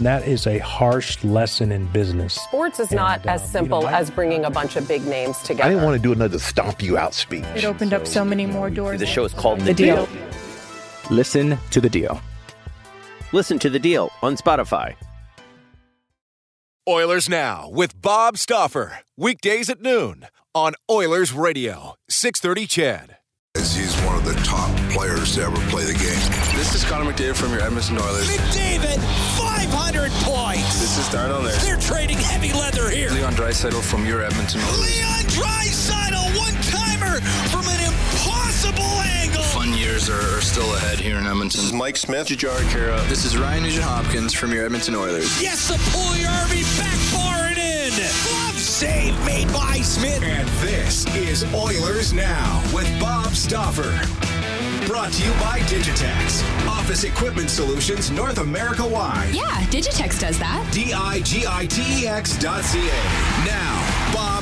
That is a harsh lesson in business. Sports is not And, uh, as simple you know, I- as bringing a bunch of big names together. I didn't want to do another stomp you out speech. It opened up so many more doors. The show is called The, The Deal. Listen to The Deal. Listen to The Deal on Spotify. Oilers Now with Bob Stauffer. Weekdays at noon on Oilers Radio, 630 CHED. As he's one of the top players to ever play the game. This is Connor McDavid from your Edmonton Oilers. McDavid, 500 points. This is Darnell there. They're trading heavy leather here. Leon Draisaitl from your Edmonton Oilers. Leon Draisaitl, one-timer from an impossible angle. Fun years are, are still ahead here in Edmonton. This is Mike Smith. Jujhar Khaira. This is Ryan Nugent-Hopkins from your Edmonton Oilers. Yes, the pulley Army backbarring in. Glove save made by Smith. And this is Oilers Now with Bob Stauffer. Brought to you by Digitex. Office Equipment Solutions North America wide. Yeah, Digitex does that. D-I-G-I-T-E-X dot C-A. Now,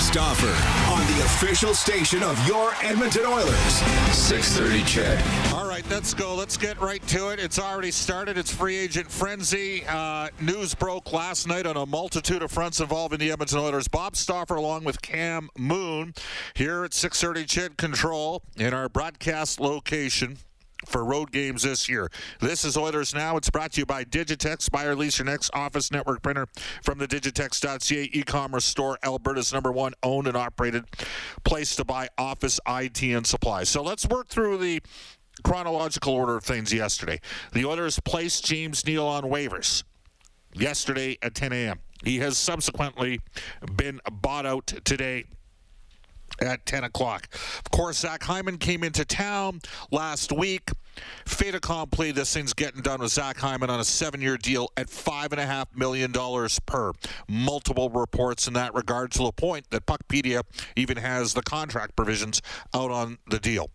Bob Stauffer on the official station of your Edmonton Oilers. 630 CHED. All right, let's go. Let's get right to it. It's already started. It's free agent frenzy. Uh, news broke last night on a multitude of fronts involving the Edmonton Oilers. Bob Stauffer, along with Cam Moon, here at 6:30 CHED Control in our broadcast location. For road games this year. This is Oilers Now. It's brought to you by Digitex. Buy or lease your next office network printer from the Digitex.ca e commerce store, Alberta's number one owned and operated place to buy office IT and supplies. So let's work through the chronological order of things yesterday. The Oilers placed James Neal on waivers yesterday at 10 a.m. He has subsequently been bought out today at 10 o'clock. Of course, Zach Hyman came into town last week. Fait accompli, this thing's getting done with Zach Hyman on a seven year deal at $5.5 million per. Multiple reports in that regard to the point that Puckpedia even has the contract provisions out on the deal.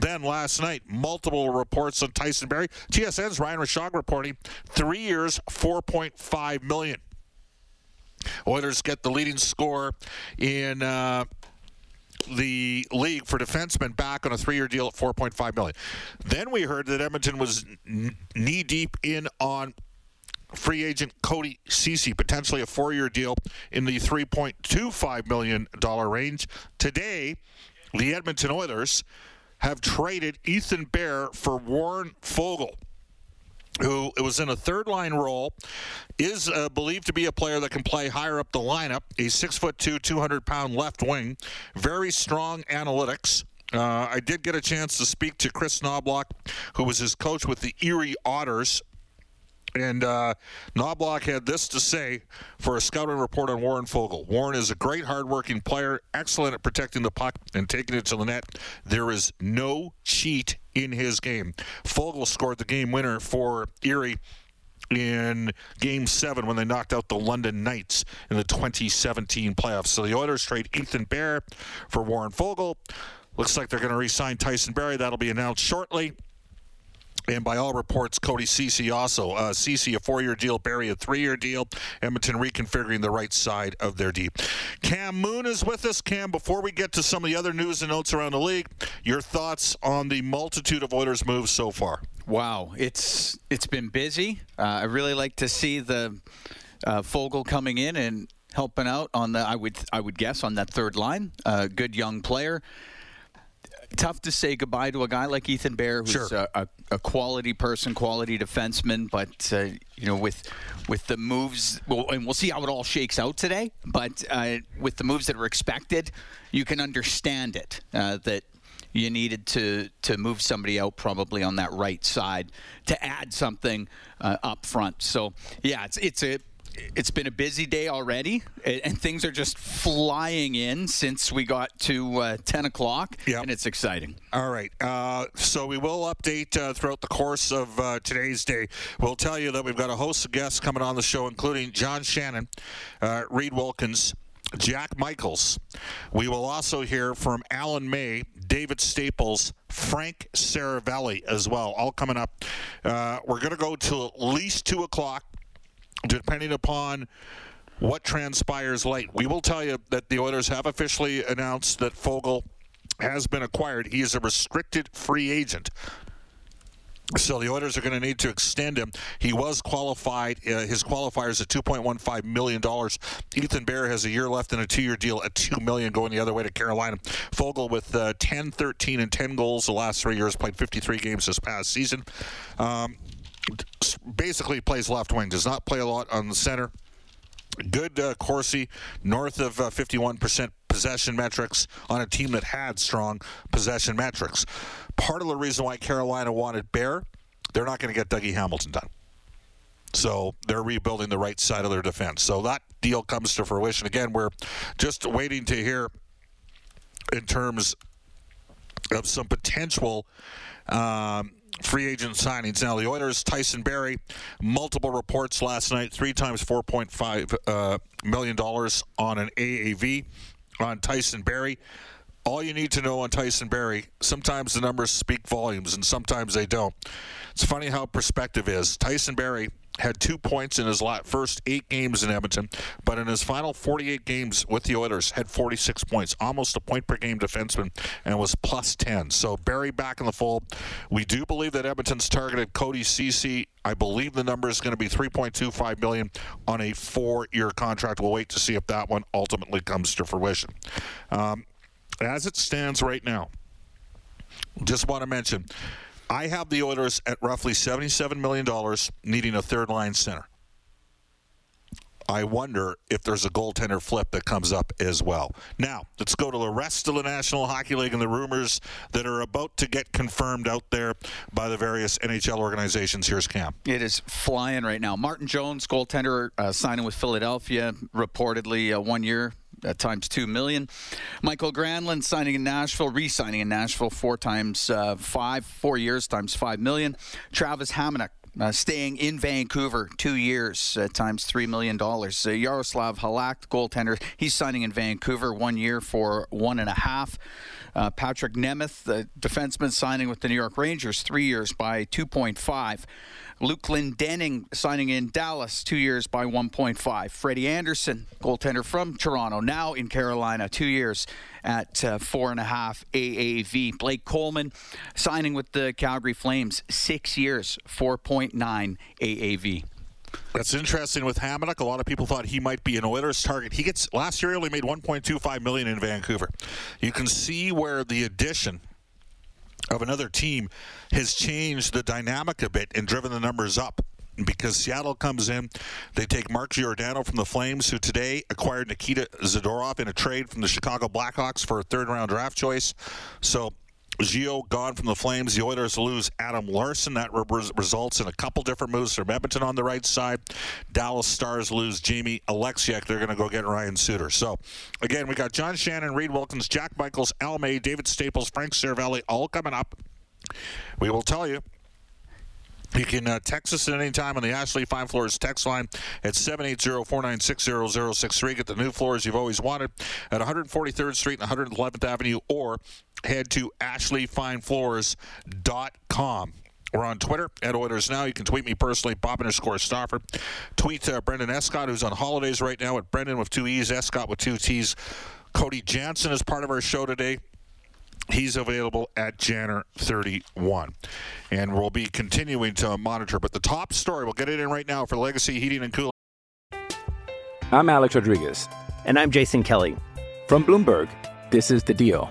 Then last night, multiple reports on Tyson Barrie. TSN's Ryan Rishaug reporting three years, 4.5 million. Oilers get the leading score in uh, the league for defensemen back on a three-year deal at 4.5 million. Then we heard that Edmonton was n- knee deep in on free agent Cody Ceci, potentially a four-year deal in the 3.25 million dollar range. Today, the Edmonton Oilers have traded Ethan Bear for Warren Foegele who was in a third line role, is uh, believed to be a player that can play higher up the lineup. A six foot two, 200 pound left wing, very strong analytics. Uh, I did get a chance to speak to Chris Knoblauch, who was his coach with the Erie Otters. And uh, Knoblauch had this to say for a scouting report on Warren Foegele. Warren is a great, hardworking player, excellent at protecting the puck and taking it to the net. There is no cheat in his game. Foegele scored the game winner for Erie in Game 7 when they knocked out the London Knights in the 2017 playoffs. So the Oilers trade Ethan Bear for Warren Foegele. Looks like they're going to re-sign Tyson Barrie. That'll be announced shortly. And by all reports, Cody Ceci also. Uh, Ceci, a four year deal, Barrie, a three year deal. Edmonton reconfiguring the right side of their deep. Cam Moon is with us. Cam, before we get to some of the other news and notes around the league, your thoughts on the multitude of Oilers moves so far? Wow, it's it's been busy. Uh, I really like to see the uh, Foegele coming in and helping out on the. I would I would guess on that third line. Uh, good young player. Tough to say goodbye to a guy like Ethan Bear, who's Sure. a, a, a quality person, quality defenseman. But uh, you know, with with the moves, well, and we'll see how it all shakes out today. But uh, with the moves that are expected, you can understand it uh, that you needed to to move somebody out probably on that right side to add something uh, up front. So yeah, it's it's a it's been a busy day already, and things are just flying in since we got to uh, 10 o'clock, and it's exciting. All right. Uh, so we will update uh, throughout the course of uh, today's day. We'll tell you that we've got a host of guests coming on the show, including John Shannon, uh, Reid Wilkins, Jack Michaels. We will also hear from Alan May, David Staples, Frank Seravalli as well, all coming up. Uh, we're going to go to at least 2 o'clock, depending upon what transpires late. We will tell you that the Oilers have officially announced that Foegele has been acquired. He is a restricted free agent. So the Oilers are going to need to extend him. He was qualified. Uh, his at two point one five million dollars. Ethan Bear has a year left in a two-year deal at two million, going the other way to Carolina. Foegele with uh, 10, 13, and 10 goals the last three years. Played 53 games this past season. Um, basically plays left wing. Does not play a lot on the center. Good uh, Corsi, north of uh, 51% possession metrics on a team that had strong possession metrics. Part of the reason why Carolina wanted Bear, they're not going to get Dougie Hamilton done. So they're rebuilding the right side of their defense. So that deal comes to fruition. Again, we're just waiting to hear in terms of some potential um, free agent signings. Now, the Oilers, Tyson Barrie, multiple reports last night, three times $4.5 uh, million dollars on an AAV on Tyson Barrie. All you need to know on Tyson Barrie, sometimes the numbers speak volumes and sometimes they don't. It's funny how perspective is. Tyson Barrie had two points in his first eight games in Edmonton, but in his final 48 games with the Oilers, had 46 points, almost a point per game defenseman, and was plus 10. So Barrie back in the fold. We do believe that Edmonton's targeted Cody Ceci. I believe the number is going to be 3.25 million on a four-year contract. We'll wait to see if that one ultimately comes to fruition. Um, as it stands right now, just want to mention I have the Oilers at roughly $77 million, needing a third line center. I wonder if there's a goaltender flip that comes up as well. Now, let's go to the rest of the National Hockey League and the rumors that are about to get confirmed out there by the various NHL organizations. Here's Cam. It is flying right now. Martin Jones, goaltender, uh, signing with Philadelphia, reportedly uh, one year, uh, times two million. Mikael Granlund signing in Nashville, re-signing in Nashville four times uh, five, four years times five million. Travis Hamonic uh, staying in Vancouver two years uh, times three million dollars. Uh, Yaroslav Halak, goaltender, he's signing in Vancouver one year for one and a half. Uh, Patrick Nemeth, the defenseman, signing with the New York Rangers three years by 2.5. Luke Glendening signing in Dallas, two years by 1.5. Freddie Andersen, goaltender from Toronto, now in Carolina, two years at uh, four and a half AAV. Blake Coleman signing with the Calgary Flames, six years, 4.9 AAV. That's interesting with Hamonic. A lot of people thought he might be an Oilers target. He gets last year he only made 1.25 million in Vancouver. You can see where the addition of another team has changed the dynamic a bit and driven the numbers up because Seattle comes in. They take Mark Giordano from the Flames, who today acquired Nikita Zadorov in a trade from the Chicago Blackhawks for a third round draft choice. So Gio gone from the Flames. The Oilers lose Adam Larsson. That re- results in a couple different moves from Edmonton on the right side. Dallas Stars lose Jamie Oleksiak. They're going to go get Ryan Suter. So, again, we got John Shannon, Reid Wilkins, Jack Michaels, Al May, David Staples, Frank Seravalli, all coming up. We will tell you you can uh, text us at any time on the Ashley Fine Floors text line at 780-496-0063. Get the new floors you've always wanted at 143rd Street and 111th Avenue or head to ashleyfinefloors.com. We're on Twitter at Oilers Now. You can tweet me personally, Bob underscore Stauffer. Tweet uh, Brendan Escott, who's on holidays right now, at Brendan with two E's, Escott with two T's. Cody Jansen is part of our show today. He's available at Janner 31. And we'll be continuing to monitor. But the top story, we'll get it in right now for Legacy Heating and Cooling. I'm Alex Rodriguez. And I'm Jason Kelly. From Bloomberg, this is The Deal.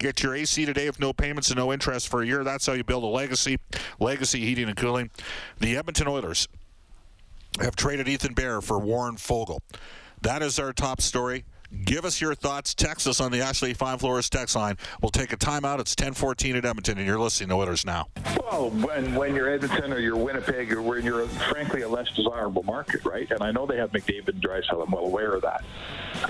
Get your AC today with no payments and no interest for a year. That's how you build a legacy. Legacy Heating and Cooling. The Edmonton Oilers have traded Ethan Bear for Warren Foegele. That is our top story. Give us your thoughts. Text us on the Ashley Fine Floors text line. We'll take a timeout. It's 1014 at Edmonton, and you're listening to Oilers Now. Well, when, when you're Edmonton or you're Winnipeg or when you're, frankly, a less desirable market, right? And I know they have McDavid and Draisaitl. I'm well aware of that.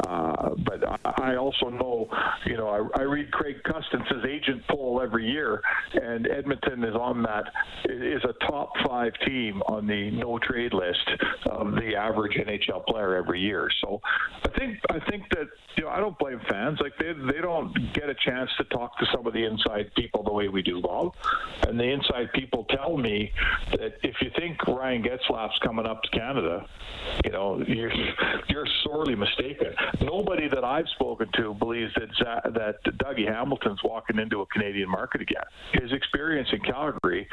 Uh, but I also know, you know, I, I read Craig Custance's agent poll every year, and Edmonton is on that, is a top five team on the no trade list of the average NHL player every year. So I think, I think that you know I don't blame fans. Like they they don't get a chance to talk to some of the inside people the way we do, Bob. And the inside people tell me that if you think Ryan Getzlaf's coming up to Canada, you know you're you're sorely mistaken. Nobody that I've spoken to believes that that Dougie Hamilton's walking into a Canadian market again. His experience in Calgary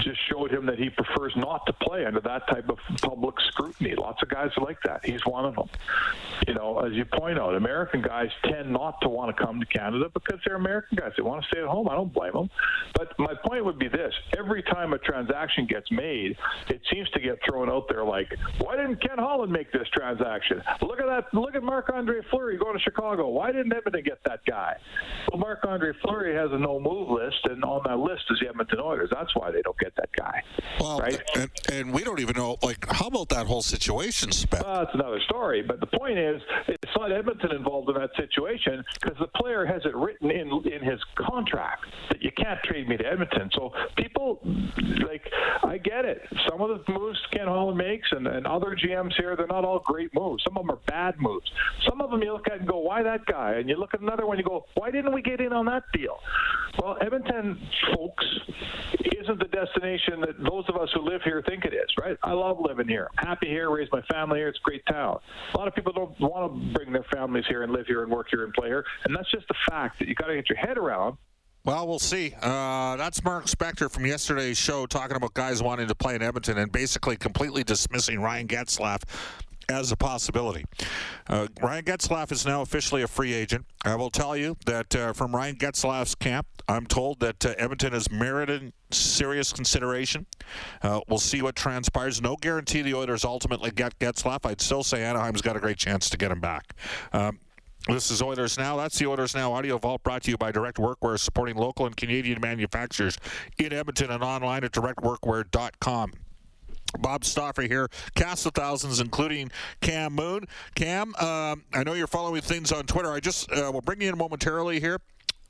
just showed him that he prefers not to play under that type of public scrutiny. Lots of guys are like that. He's one of them. You know, as you point out, American guys tend not to want to come to Canada because they're American guys. They want to stay at home. I don't blame them. But my point would be this every time a transaction gets made, it seems to get thrown out there like, why didn't Ken Holland make this transaction? Look at that. Look at Marc Andre Fleury going to Chicago. Why didn't Edmonton get that guy? Well, Marc Andre Fleury has a no move list, and on that list is the Edmonton Oilers. That's why they don't get that guy. Well, right? and, and we don't even know, like, how about that whole situation, Spec? Well, that's another story. But the point is, not Edmonton involved in that situation because the player has it written in in his contract that you can't trade me to Edmonton. So people like I get it. Some of the moves Ken Holland makes and, and other GMs here, they're not all great moves. Some of them are bad moves. Some of them you look at and go, why that guy? And you look at another one, you go, why didn't we get in on that deal? Well, Edmonton, folks, isn't the destination that those of us who live here think it is, right? I love living here. I'm happy here, raised my family here. It's a great town. A lot of people don't want to bring their families here and live here and work here and play here, and that's just a fact that you got to get your head around. Well, we'll see. Uh, that's Mark Spector from yesterday's show talking about guys wanting to play in Edmonton and basically completely dismissing Ryan Getzlaf as a possibility. Uh, Ryan Getzlaf is now officially a free agent. I will tell you that uh, from Ryan Getzlaf's camp, I'm told that uh, Edmonton has merited serious consideration. Uh, we'll see what transpires. No guarantee the Oilers ultimately get Getzlaf. I'd still say Anaheim's got a great chance to get him back. Um, this is Oilers Now. That's the Oilers Now audio vault brought to you by Direct Workwear, supporting local and Canadian manufacturers in Edmonton and online at directworkwear.com. Bob Stauffer here, cast of thousands, including Cam Moon. Cam, um, I know you're following things on Twitter. I just uh, will bring you in momentarily here.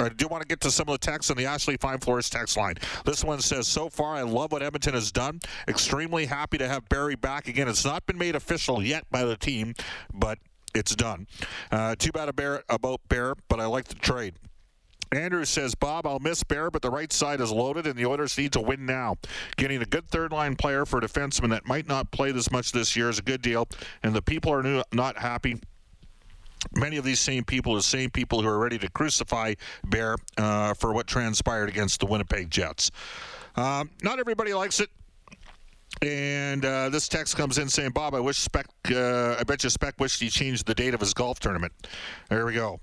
I do want to get to some of the text on the Ashley Fine Floors text line. This one says, So far, I love what Edmonton has done. Extremely happy to have Barrie back again. It's not been made official yet by the team, but it's done. Uh, too bad about Bear, but I like the trade. Andrew says, Bob, I'll miss Bear, but the right side is loaded, and the Oilers need to win now. Getting a good third line player for a defenseman that might not play this much this year is a good deal, and the people are not happy. Many of these same people are the same people who are ready to crucify Bear uh, for what transpired against the Winnipeg Jets. Um, not everybody likes it. And uh, this text comes in saying, Bob, I wish Spec, uh, I bet you Spec wished he changed the date of his golf tournament. There we go.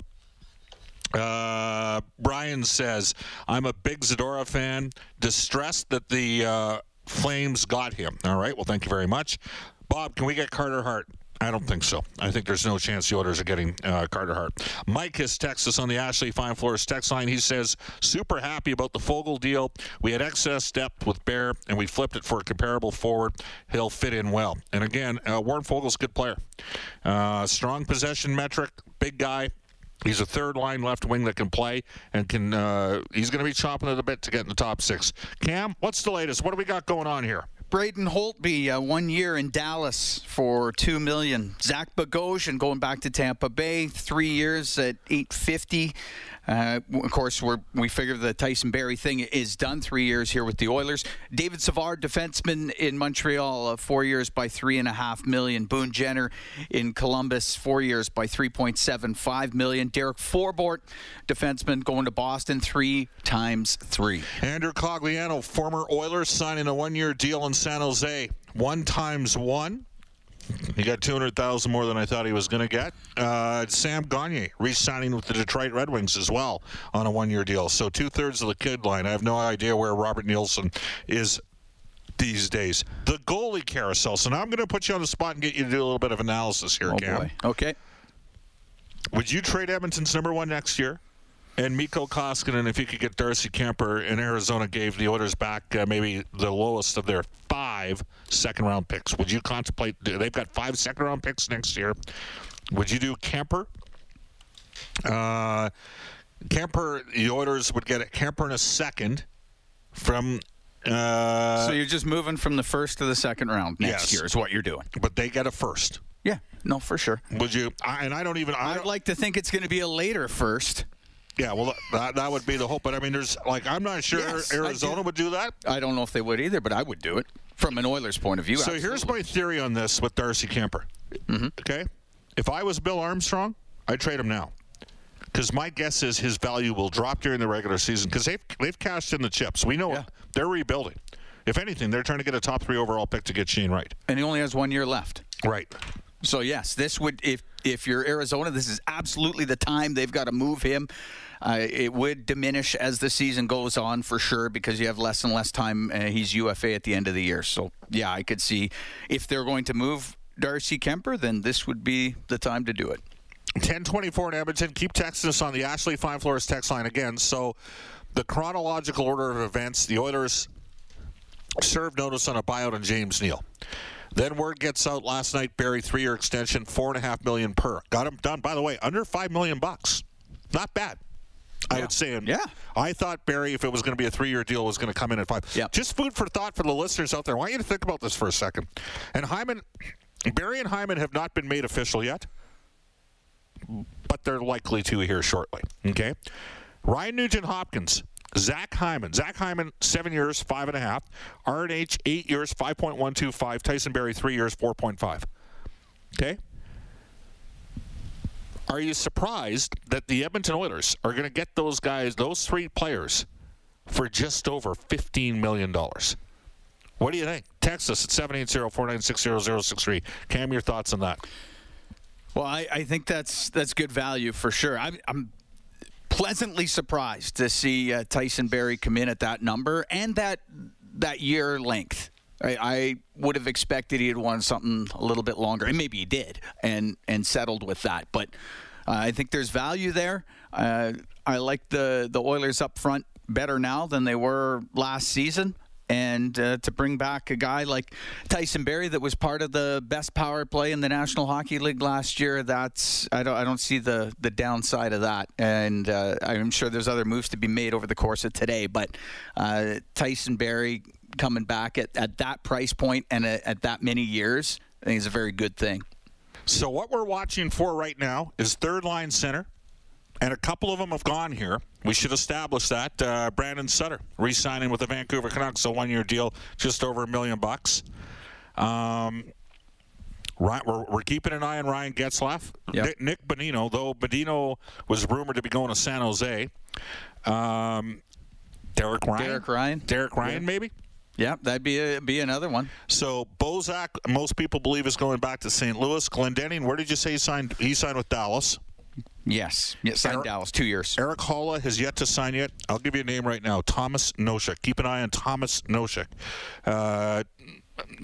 Uh, Brian says, I'm a big Zadora fan. Distressed that the uh, Flames got him. All right. Well, thank you very much. Bob, can we get Carter Hart? I don't think so. I think there's no chance the Oilers are getting uh, Carter Hart. Mike has texted us on the Ashley Fine Floors text line. He says, super happy about the Foegele deal. We had excess depth with Bear, and we flipped it for a comparable forward. He'll fit in well. And again, uh, Warren Foegele's a good player. Uh, strong possession metric, big guy. He's a third line left wing that can play and can. Uh, he's going to be chomping at a bit to get in the top six. Cam, what's the latest? What do we got going on here? Braden Holtby, uh, one year in Dallas for two million. Zach Bogosian going back to Tampa Bay, three years at eight fifty. Uh, of course, we're, we figure the Tyson Barrie thing is done. Three years here with the Oilers. David Savard, defenseman in Montreal, uh, four years by three and a half million. Boone Jenner in Columbus, four years by three point seven five million. Derek Forbort, defenseman, going to Boston, three times three. Andrew Cogliano, former Oilers, signing a one-year deal in San Jose. One times one. He got 200000 more than I thought he was going to get. Uh, Sam Gagner re-signing with the Detroit Red Wings as well on a one-year deal. So two-thirds of the kid line. I have no idea where Robert Nilsson is these days. The goalie carousel. So now I'm going to put you on the spot and get you to do a little bit of analysis here, oh, Cam. Boy. Okay. Would you trade Edmonton's number one next year? And Mikko Koskinen, if you could get Darcy Kuemper in Arizona, gave the orders back uh, maybe the lowest of their five second round picks. Would you contemplate? They've got five second round picks next year. Would you do Kuemper? Uh, Kuemper, the Oilers would get a Kuemper in a second from. Uh, so you're just moving from the first to the second round next yes. year is what you're doing. But they get a first. Yeah, no, for sure. Would you? I, and I don't even. I I'd don't, like to think it's going to be a later first. Yeah, well, that, that would be the hope. But I mean, there's like I'm not sure Yes, Arizona do. would do that. I don't know if they would either, but I would do it from an Oilers point of view. So here's my theory on this with Darcy Kuemper. Mm-hmm. Okay, if I was Bill Armstrong, I'd trade him now. Because my guess is his value will drop during the regular season because they've they've cashed in the chips. We know Yeah. they're rebuilding. If anything, they're trying to get a top three overall pick to get Shane Wright. and he only has one year left. Right. So yes, this would if if you're Arizona, this is absolutely the time they've got to move him. Uh, it would diminish as the season goes on for sure because you have less and less time. Uh, he's UFA at the end of the year, so yeah, I could see if they're going to move Darcy Kuemper, then this would be the time to do it. 1024 in Edmonton. Keep texting us on the Ashley Fine Floors text line again. So, the chronological order of events the Oilers served notice on a buyout on James Neal. Then word gets out last night Barrie three year extension, four and a half million per. Got him done, by the way, under five million bucks. Not bad. I would say. And Yeah. I thought Barrie, if it was going to be a three year deal, was going to come in at five. Yep. Just food for thought for the listeners out there. I want you to think about this for a second. And Hyman, Barrie and Hyman have not been made official yet but they're likely to here shortly. Okay. Ryan Nugent Hopkins, Zach Hyman. Zach Hyman, seven years, five and a half. RNH, eight years, 5.125. Tyson Barrie, three years, 4.5. Okay. Are you surprised that the Edmonton Oilers are going to get those guys, those three players, for just over $15 million? What do you think? Text us at 780 496 0063. Cam, your thoughts on that? Well, I, I think that's that's good value for sure. I'm, I'm pleasantly surprised to see uh, Tyson Barrie come in at that number and that that year length. I, I would have expected he'd won something a little bit longer, and maybe he did, and and settled with that. But uh, I think there's value there. Uh, I like the the Oilers up front better now than they were last season. And uh, to bring back a guy like Tyson Barrie that was part of the best power play in the National Hockey League last year, that's I don't I don't see the the downside of that. And uh, I'm sure there's other moves to be made over the course of today. But uh, Tyson Barrie coming back at, at that price point and at, at that many years, I think is a very good thing. So what we're watching for right now is third line center, and a couple of them have gone here. We should establish that. Uh, Brandon Sutter re-signing with the Vancouver Canucks, a one-year deal, just over a million bucks. Um, Ryan, we're, we're keeping an eye on Ryan Getzlaf. Yep. Nick, Nick Bonino, though Bonino was rumored to be going to San Jose. Um, Derek Ryan. Derek Ryan. Derek Ryan, Yeah. maybe. Yeah, that'd be a, be another one. So Bozak, most people believe is going back to St. Louis. Glendening, where did you say he signed? He signed with Dallas. Yes, yes, signed Eric- Dallas two years. Erik Haula has yet to sign yet. I'll give you a name right now: Tomas Nosek. Keep an eye on Tomas Nosek. Uh,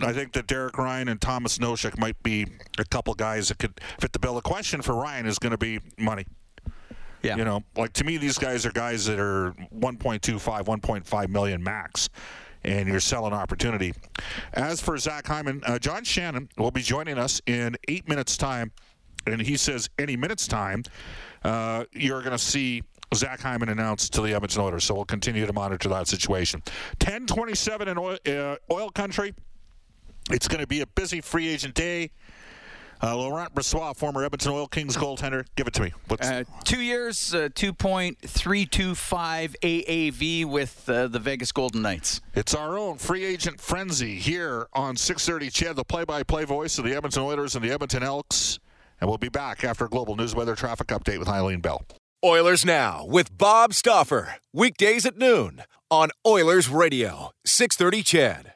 I think that Derek Ryan and Tomas Nosek might be a couple guys that could fit the bill. The question for Ryan is going to be money. Yeah. You know, like to me, these guys are guys that are 1.25, 1.5 million max, and you're selling opportunity. As for Zach Hyman, uh, John Shannon will be joining us in eight minutes' time, and he says any minutes' time, uh, you're going to see Zach Hyman announced to the Edmonton Oilers. So we'll continue to monitor that situation. 10:27 in oil, uh, oil country. It's going to be a busy free agent day. Uh, Laurent Brossoit, former Edmonton Oil Kings goaltender, give it to me. Uh, two years, uh, 2.325 AAV with uh, the Vegas Golden Knights. It's our own free agent frenzy here on 630 CHED, the play-by-play voice of the Edmonton Oilers and the Edmonton Elks. And we'll be back after a global news weather traffic update with Eileen Bell. Oilers Now with Bob Stauffer. Weekdays at noon on Oilers Radio, 630 CHED.